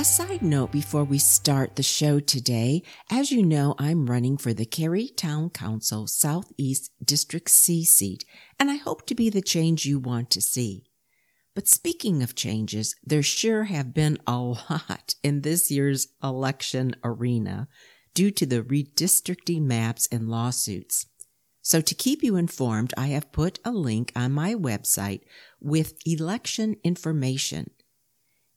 A side note before we start the show today. As you know, I'm running for the Cary Town Council Southeast District C seat, and I hope to be the change you want to see. But speaking of changes, there sure have been a lot in this year's election arena due to the redistricting maps and lawsuits. So to keep you informed, I have put a link on my website with election information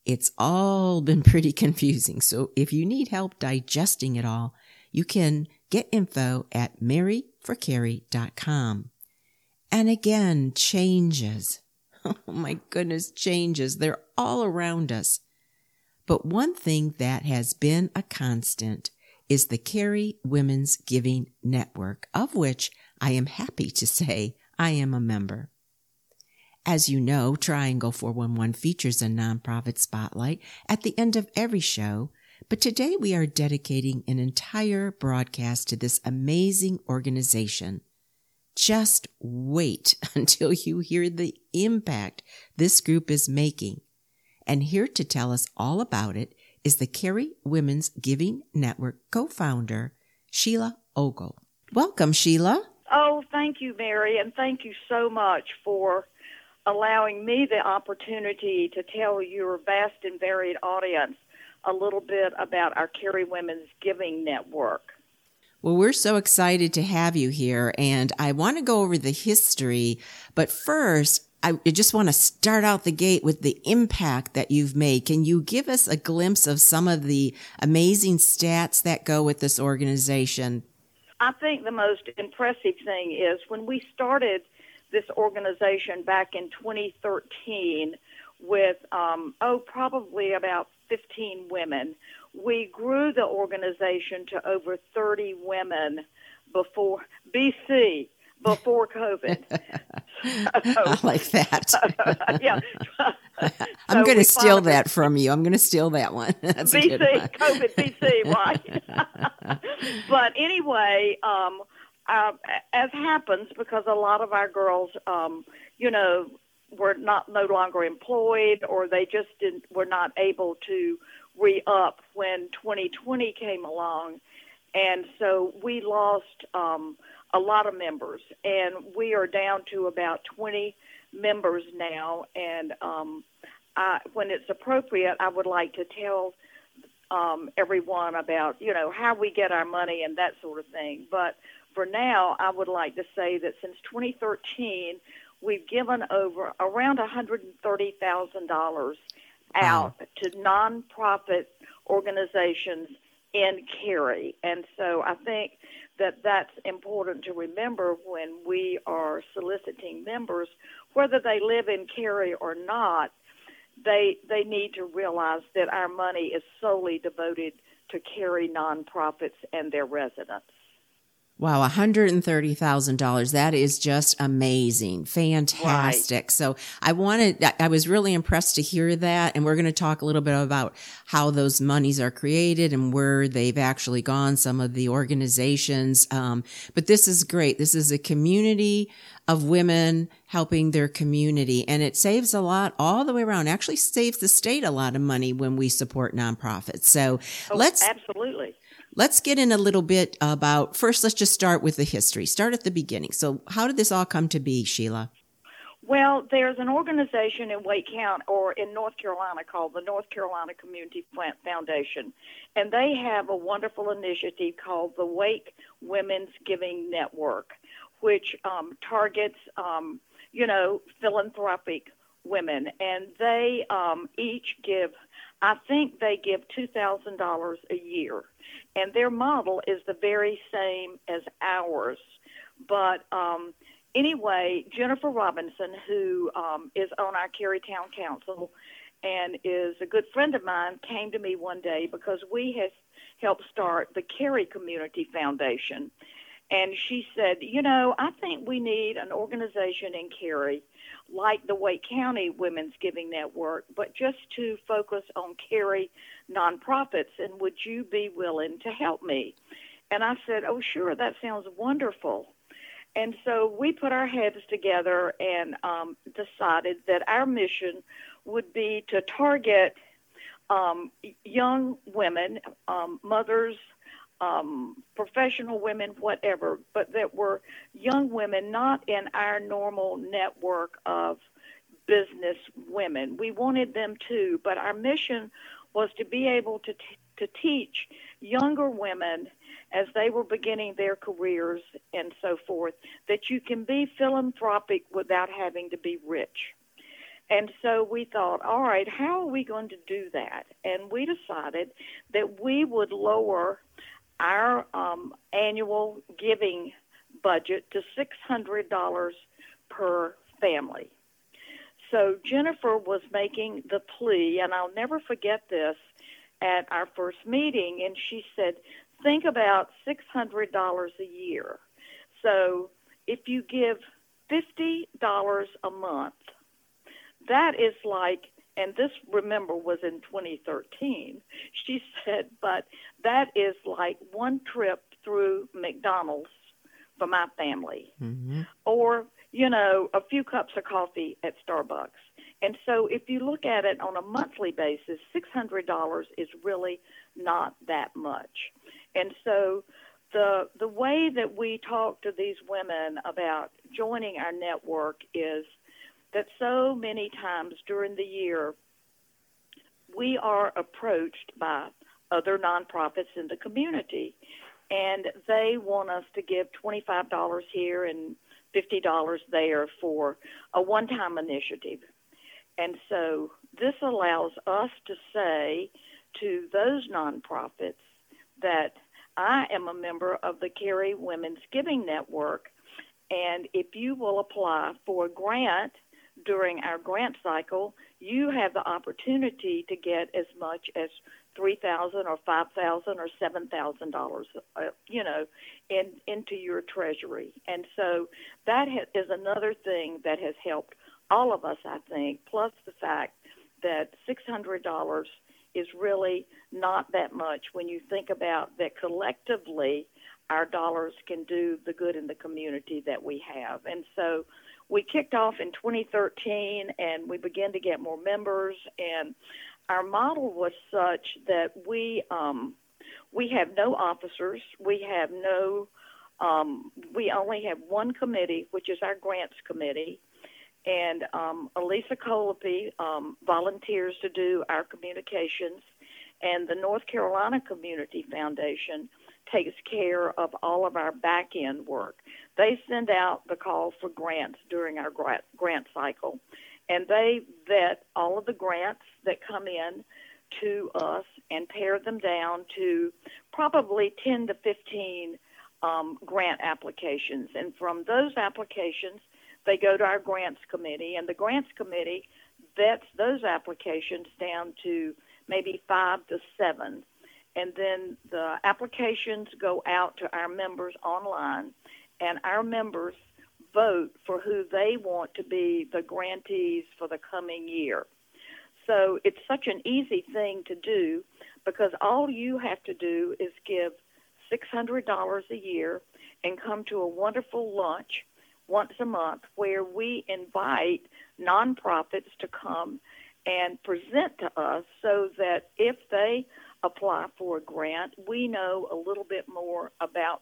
it's all been pretty confusing. So if you need help digesting it all, you can get info at maryforcary.com. And again, changes. Oh my goodness, changes. They're all around us. But one thing that has been a constant is the Cary Women's Giving Network, of which I am happy to say I am a member. As you know, Triangle 411 features a nonprofit spotlight at the end of every show, but today we are dedicating an entire broadcast to this amazing organization. Just wait until you hear the impact this group is making. And here to tell us all about it is the Cary Women's Giving Network co-founder, Sheila Ogle. Welcome, Sheila. Oh, thank you, Mary, and thank you so much for allowing me the opportunity to tell your vast and varied audience a little bit about our Cary Women's Giving Network. Well, we're so excited to have you here, and I want to go over the history. But first, I just want to start out the gate with the impact that you've made. Can you give us a glimpse of some of the amazing stats that go with this organization? I think the most impressive thing is when we started this organization back in 2013 with, um, oh, probably about 15 women. We grew the organization to over 30 women before BC before COVID. I like that. yeah. I'm so going to steal that from you. I'm going to steal that one. That's BC, COVID, BC, right? but anyway, um, uh, as happens because a lot of our girls, um, you know, were not no longer employed or they just didn't were not able to re up when 2020 came along, and so we lost um, a lot of members, and we are down to about 20 members now. And um, I, when it's appropriate, I would like to tell um, everyone about you know how we get our money and that sort of thing, but for now, I would like to say that since 2013, we've given over around $130,000 out wow. to nonprofit organizations in Cary. And so I think that that's important to remember when we are soliciting members, whether they live in Cary or not, they, they need to realize that our money is solely devoted to Cary nonprofits and their residents. Wow, $130,000. That is just amazing. Fantastic. Right. So I wanted, I was really impressed to hear that. And we're going to talk a little bit about how those monies are created and where they've actually gone, some of the organizations. Um, but this is great. This is a community of women helping their community and it saves a lot all the way around. Actually saves the state a lot of money when we support nonprofits. So oh, let's absolutely Let's get in a little bit about first, let's just start with the history. Start at the beginning. So, how did this all come to be, Sheila? Well, there's an organization in Wake County or in North Carolina called the North Carolina Community Plant Foundation, and they have a wonderful initiative called the Wake Women's Giving Network, which um, targets, um, you know, philanthropic women, and they um, each give, I think they give two thousand dollars a year and their model is the very same as ours. But um, anyway, Jennifer Robinson, who um, is on our Cary Town Council and is a good friend of mine, came to me one day because we have helped start the Cary Community Foundation. and she said, you know, I think we need an organization in Cary like the Wake County Women's Giving Network, but just to focus on Cary nonprofits. And would you be willing to help me? And I said, oh, sure, that sounds wonderful. And so we put our heads together and um, decided that our mission would be to target um, young women, um, mothers, um, professional women, whatever, but that were young women not in our normal network of business women. We wanted them too, but our mission was to be able to, t- to teach younger women as they were beginning their careers and so forth that you can be philanthropic without having to be rich. And so we thought, all right, how are we going to do that? And we decided that we would lower our um, annual giving budget to $600 per family. So Jennifer was making the plea, and I'll never forget this at our first meeting, and she said, think about $600 a year. So if you give $50 a month, that is like and this remember was in 2013 she said but that is like one trip through mcdonald's for my family mm-hmm. or you know a few cups of coffee at starbucks. And so if you look at it on a monthly basis $600 is really not that much. And so the the way that we talk to these women about joining our network is that so many times during the year we are approached by other nonprofits in the community and they want us to give $25 here and $50 there for a one-time initiative. And so this allows us to say to those nonprofits that I am a member of the Cary Women's Giving Network, and if you will apply for a grant – during our grant cycle, you have the opportunity to get as much as three thousand or five thousand or seven thousand dollars, uh, you know, in into your treasury. And so that ha- is another thing that has helped all of us, I think. Plus the fact that six hundred dollars is really not that much when you think about that collectively our dollars can do the good in the community that we have. And so we kicked off in 2013 and we began to get more members and our model was such that we um, we have no officers. We have no um, we only have one committee which is our grants committee. And um, Elisa Colapi um, volunteers to do our communications. And the North Carolina Community Foundation takes care of all of our back end work. They send out the call for grants during our grant, grant cycle, and they vet all of the grants that come in to us and pare them down to probably 10 to 15 um, grant applications. And from those applications, they go to our grants committee, and the grants committee vets those applications down to maybe five to seven and then the applications go out to our members online, and our members vote for who they want to be the grantees for the coming year. So it's such an easy thing to do because all you have to do is give $600 a year and come to a wonderful lunch once a month where we invite nonprofits to come and present to us so that if they apply for a grant, we know a little bit more about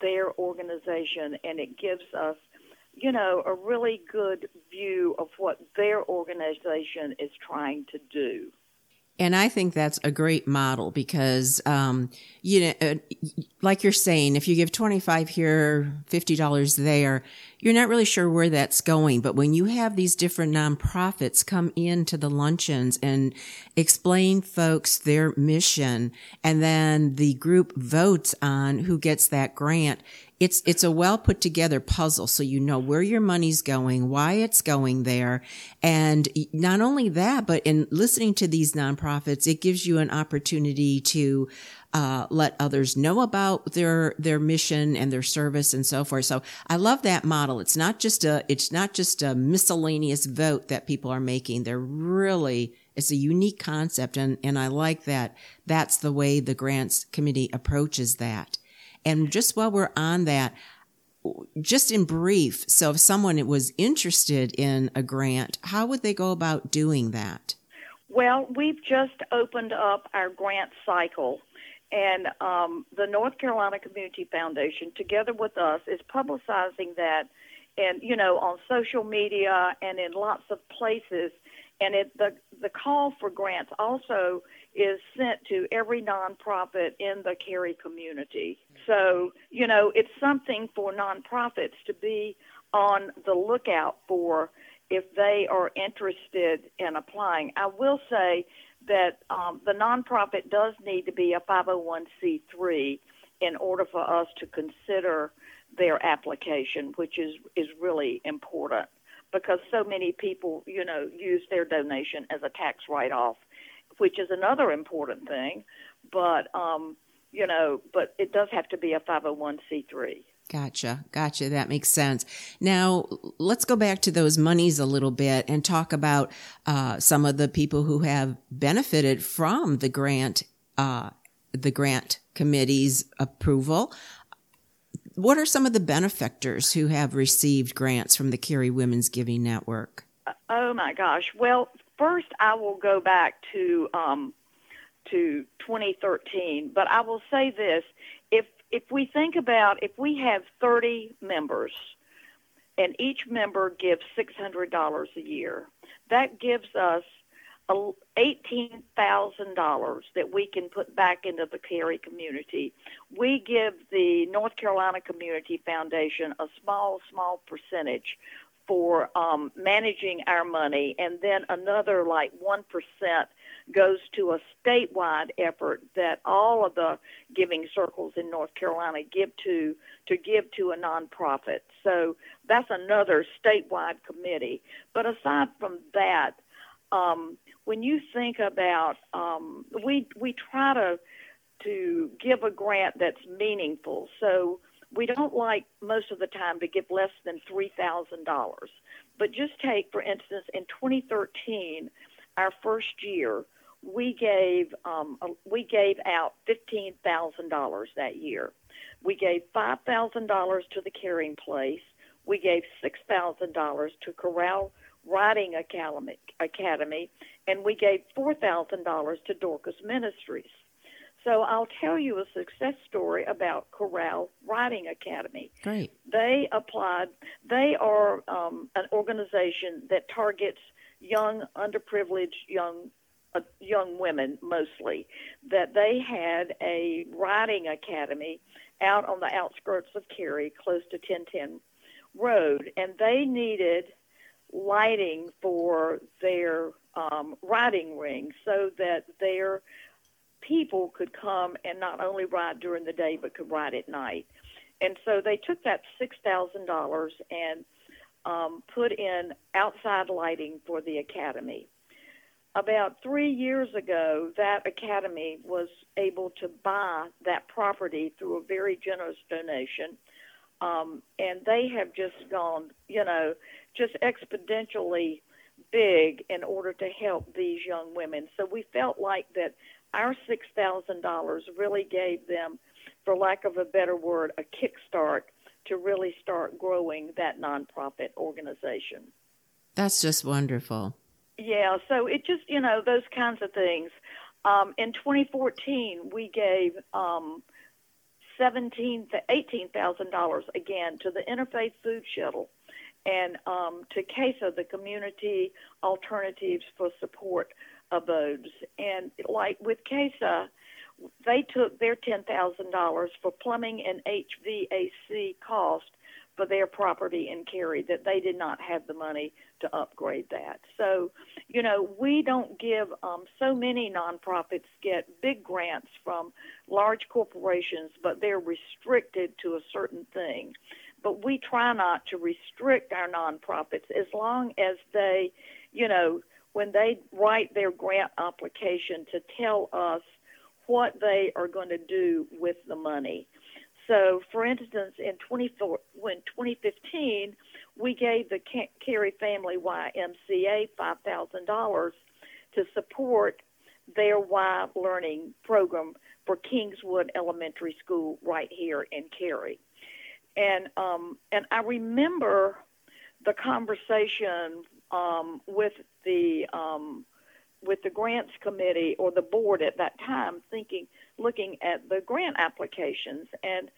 their organization and it gives us, you know, a really good view of what their organization is trying to do. And I think that's a great model because, um, you know, uh, like you're saying, if you give 25 here, $50 there, you're not really sure where that's going. But when you have these different nonprofits come into the luncheons and explain folks their mission and then the group votes on who gets that grant, it's it's a well put together puzzle so you know where your money's going why it's going there and not only that but in listening to these nonprofits it gives you an opportunity to uh, let others know about their their mission and their service and so forth. So I love that model. It's not just a it's not just a miscellaneous vote that people are making. They're really it's a unique concept, and and I like that. That's the way the grants committee approaches that. And just while we're on that, just in brief, so if someone was interested in a grant, how would they go about doing that? Well, we've just opened up our grant cycle, and um, the North Carolina Community Foundation, together with us, is publicizing that, and you know, on social media and in lots of places. And it, the the call for grants also is sent to every nonprofit in the Cary community. So, you know, it's something for nonprofits to be on the lookout for if they are interested in applying. I will say that um, the nonprofit does need to be a 501c3 in order for us to consider their application, which is, is really important because so many people, you know, use their donation as a tax write-off which is another important thing. But um, you know, but it does have to be a 501c3. Gotcha. Gotcha. That makes sense. Now, let's go back to those monies a little bit and talk about uh, some of the people who have benefited from the grant, uh, the grant committee's approval. What are some of the benefactors who have received grants from the Cary Women's Giving Network? Uh, oh my gosh. Well, first I will go back to um, to 2013, but I will say this: if if we think about if we have 30 members and each member gives $600 a year, that gives us $18,000 that we can put back into the Cary community. We give the North Carolina Community Foundation a small, small percentage for um, managing our money, and then another like 1% goes to a statewide effort that all of the giving circles in North Carolina give to to give to a nonprofit. So that's another statewide committee. But aside from that, um, when you think about um, we we try to to give a grant that's meaningful. So we don't like most of the time to give less than $3,000. But just take, for instance, in 2013, our first year, we gave um, we gave out fifteen thousand dollars that year. We gave five thousand dollars to the Caring Place. We gave six thousand dollars to Corral Riding Academy, Academy, and we gave four thousand dollars to Dorcas Ministries. So I'll tell you a success story about Corral Riding Academy. Great. They applied. They are um, an organization that targets young, underprivileged young uh, young women mostly. That they had a riding academy out on the outskirts of Cary, close to 1010 Road, and they needed lighting for their um, riding ring so that their people could come and not only ride during the day but could ride at night. And so they took that six thousand dollars and um, put in outside lighting for the academy. About three years ago, that academy was able to buy that property through a very generous donation. Um, and they have just gone, you know, just exponentially big in order to help these young women. So we felt like that our $6,000 really gave them, for lack of a better word, a kickstart to really start growing that nonprofit organization. That's just wonderful. Yeah, so it just, you know, those kinds of things. Um, in 2014, we gave um, seventeen, eighteen thousand dollars again to the Interfaith Food Shuttle and um, to CASA, the Community Alternatives for Support abodes. And like with CASA, they took their $10,000 for plumbing and HVAC cost for their property in Cary that they did not have the money to upgrade that. So, you know, we don't give um, so many nonprofits get big grants from large corporations, but they're restricted to a certain thing. But we try not to restrict our nonprofits as long as they, you know, when they write their grant application to tell us what they are going to do with the money. So, for instance, in 24, when 2015, we gave the Cary Family YMCA $5,000 to support their Y Learning program for Kingswood Elementary School right here in Cary. And um, and I remember the conversation um, with the um, with the grants committee or the board at that time, thinking, looking at the grant applications, and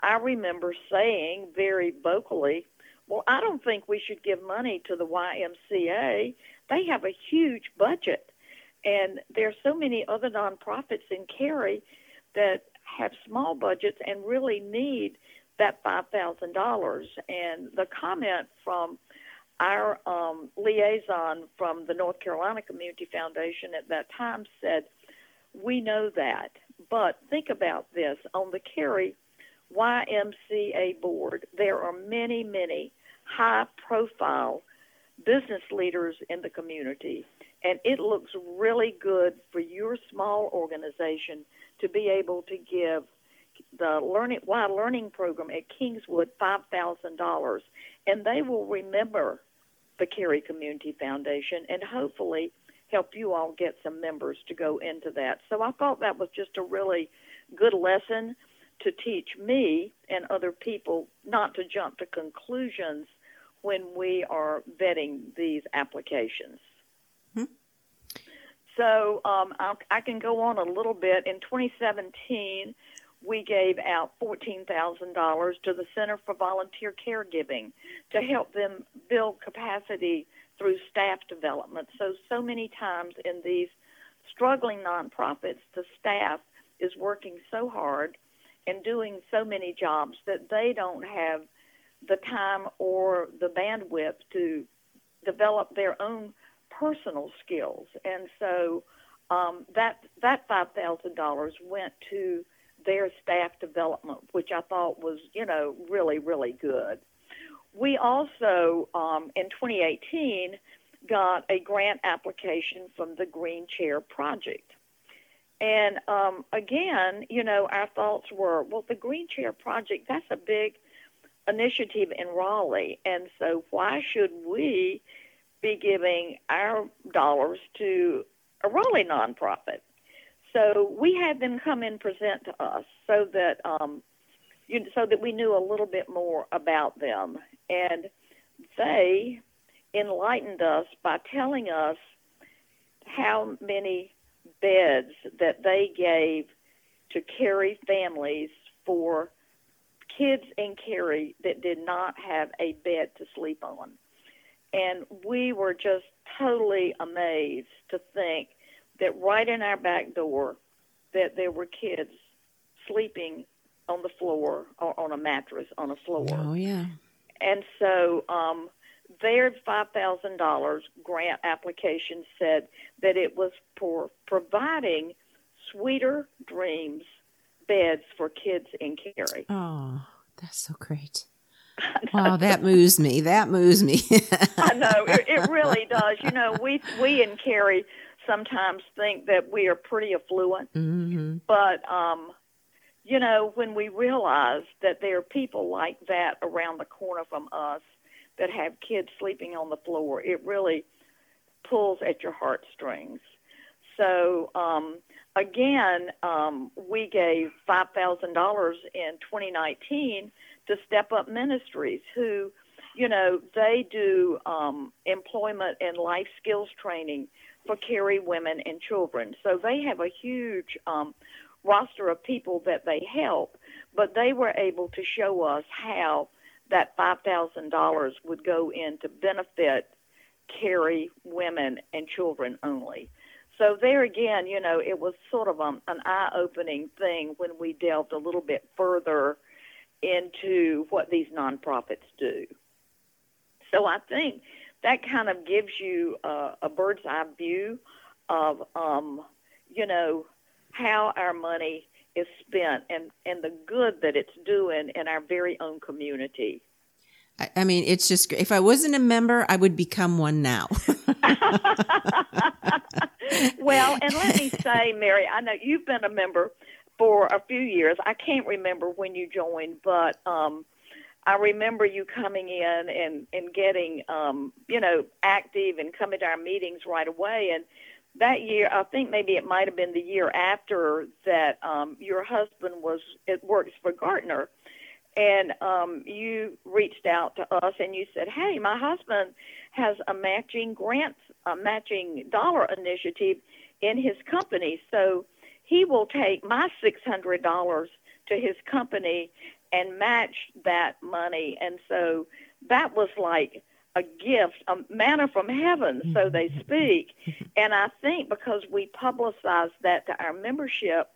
I remember saying very vocally, "Well, I don't think we should give money to the YMCA. They have a huge budget, and there are so many other nonprofits in Cary that have small budgets and really need that five thousand dollars." And the comment from our um, liaison from the North Carolina Community Foundation at that time said, We know that, but think about this. On the Cary YMCA board, there are many, many high profile business leaders in the community, and it looks really good for your small organization to be able to give the learning Y learning program at Kingswood five thousand dollars, and they will remember the Cary Community Foundation and hopefully help you all get some members to go into that. So I thought that was just a really good lesson to teach me and other people not to jump to conclusions when we are vetting these applications. Hmm. So um, I can go on a little bit. In 2017, we gave out $14,000 to the Center for Volunteer Caregiving to help them build capacity through staff development. So, so many times in these struggling nonprofits, the staff is working so hard and doing so many jobs that they don't have the time or the bandwidth to develop their own personal skills. And so um, that that five thousand dollars went to their staff development, which I thought was, you know, really, really good. We also, um, in 2018, got a grant application from the Green Chair Project. And um, again, you know, our thoughts were, well, the Green Chair Project, that's a big initiative in Raleigh. And so why should we be giving our dollars to a Raleigh nonprofit? So we had them come and present to us so that um, you, so that we knew a little bit more about them, and they enlightened us by telling us how many beds that they gave to Cary families for kids in Cary that did not have a bed to sleep on. And we were just totally amazed to think that right in our back door that there were kids sleeping on the floor or on a mattress on a floor. Oh yeah. And so um their $5,000 grant application said that it was for providing sweeter dreams beds for kids in Cary. Oh, that's so great. Oh, that moves me. That moves me. I know it, it really does. You know, we we in Cary sometimes think that we are pretty affluent, mm-hmm. but um, you know, when we realize that there are people like that around the corner from us that have kids sleeping on the floor, it really pulls at your heartstrings. So um, again, um, we gave five thousand dollars in 2019 to Step Up Ministries, who, you know, they do um, employment and life skills training for Cary women and children. So they have a huge um, roster of people that they help, but they were able to show us how that $5,000 would go in to benefit Cary women and children only. So there again, you know, it was sort of um, an eye-opening thing when we delved a little bit further into what these nonprofits do. So I think that kind of gives you uh, a bird's eye view of, um, you know, how our money is spent and, and the good that it's doing in our very own community. I mean, it's just if I wasn't a member, I would become one now. well, and let me say, Mary, I know you've been a member for a few years. I can't remember when you joined, but um, I remember you coming in and and getting um, you know active and coming to our meetings right away. And that year, I think maybe it might have been the year after that. Um, your husband was it works for Gartner, and um, you reached out to us and you said, "Hey, my husband has a matching grant, a matching dollar initiative in his company, so he will take my six hundred dollars to his company and match that money." And so that was like a gift, a manna from heaven, so they speak. And I think because we publicized that to our membership,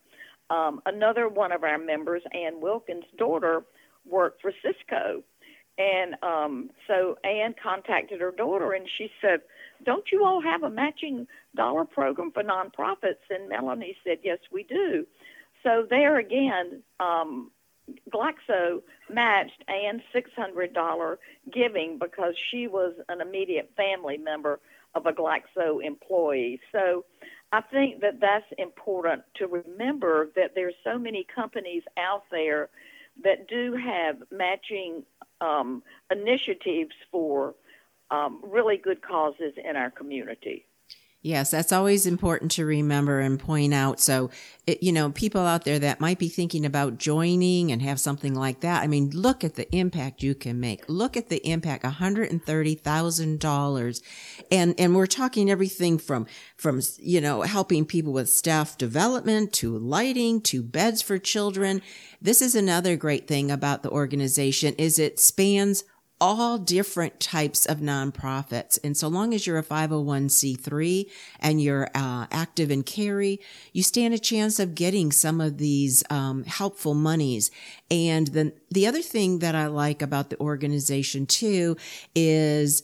um, another one of our members, Ann Wilkins' daughter, worked for Cisco. And um, so Ann contacted her daughter and she said, Don't you all have a matching dollar program for nonprofits? And Melanie said, Yes, we do. So there again, um, Glaxo matched Ann's $600 giving because she was an immediate family member of a Glaxo employee. So I think that that's important to remember that there's so many companies out there that do have matching um, initiatives for um, really good causes in our community. Yes, that's always important to remember and point out. So, it, you know, people out there that might be thinking about joining and have something like that. I mean, look at the impact you can make. Look at the impact, $130,000. And, and we're talking everything from, from, you know, helping people with staff development to lighting to beds for children. This is another great thing about the organization is it spans all different types of nonprofits. And so long as you're a 501c3 and you're uh, active in Cary, you stand a chance of getting some of these um, helpful monies. And then the other thing that I like about the organization too is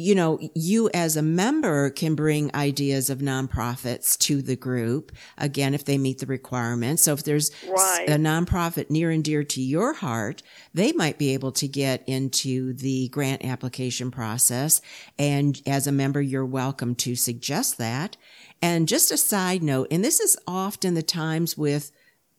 you know, you as a member can bring ideas of nonprofits to the group. Again, if they meet the requirements. So if there's right. a nonprofit near and dear to your heart, they might be able to get into the grant application process. And as a member, you're welcome to suggest that. And just a side note, and this is often the times with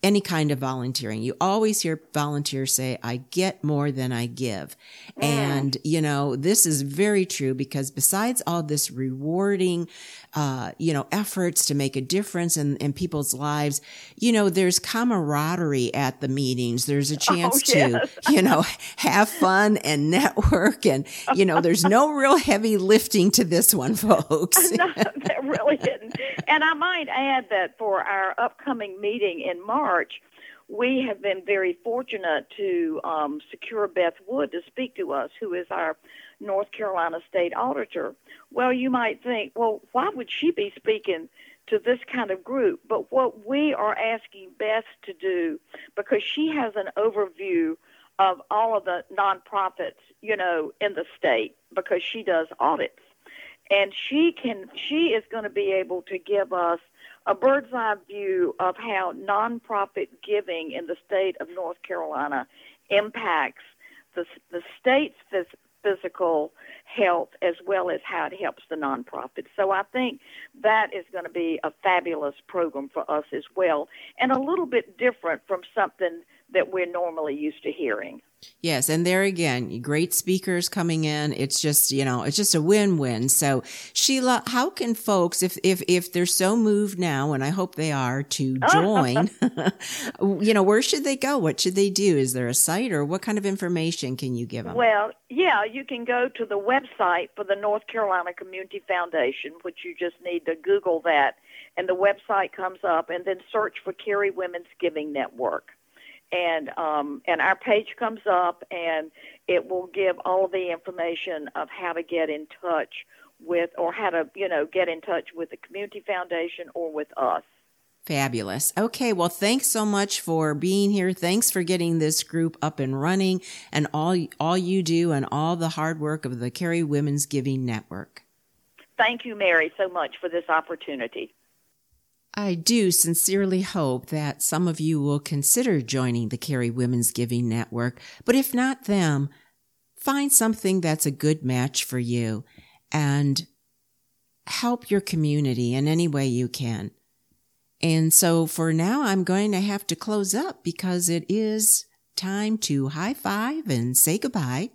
any kind of volunteering. You always hear volunteers say, I get more than I give. Mm. And, you know, this is very true because besides all this rewarding, uh, you know, efforts to make a difference in, in people's lives, you know, there's camaraderie at the meetings. There's a oh, chance oh, yes. to, you know, have fun and network. And, you know, there's no real heavy lifting to this one, folks. no, there really isn't. And I might add that for our upcoming meeting in March, March, we have been very fortunate to um, secure Beth Wood to speak to us, who is our North Carolina State Auditor. Well, you might think, well, why would she be speaking to this kind of group? But what we are asking Beth to do, because she has an overview of all of the nonprofits, you know, in the state, because she does audits. And she can, she is going to be able to give us a bird's eye view of how nonprofit giving in the state of North Carolina impacts the, the state's phys- physical health as well as how it helps the nonprofits. So I think that is going to be a fabulous program for us as well and a little bit different from something that we're normally used to hearing. Yes, and there again, great speakers coming in. It's just, you know, it's just a win-win. So, Sheila, how can folks if if if they're so moved now and I hope they are to join, you know, where should they go? What should they do? Is there a site or what kind of information can you give them? Well, yeah, you can go to the website for the North Carolina Community Foundation, which you just need to Google that and the website comes up and then search for Cary Women's Giving Network and um, and our page comes up and it will give all the information of how to get in touch with or how to you know get in touch with the community foundation or with us Fabulous. Okay. Well, thanks so much for being here. Thanks for getting this group up and running and all, all you do and all the hard work of the Cary Women's Giving Network. Thank you, Mary, so much for this opportunity. I do sincerely hope that some of you will consider joining the Cary Women's Giving Network, but if not them, find something that's a good match for you. And help your community in any way you can. And so for now, I'm going to have to close up because it is time to high five and say goodbye.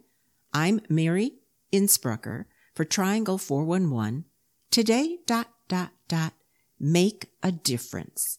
I'm Mary Insprucker for Triangle 411. Today, dot, dot, dot, make a difference.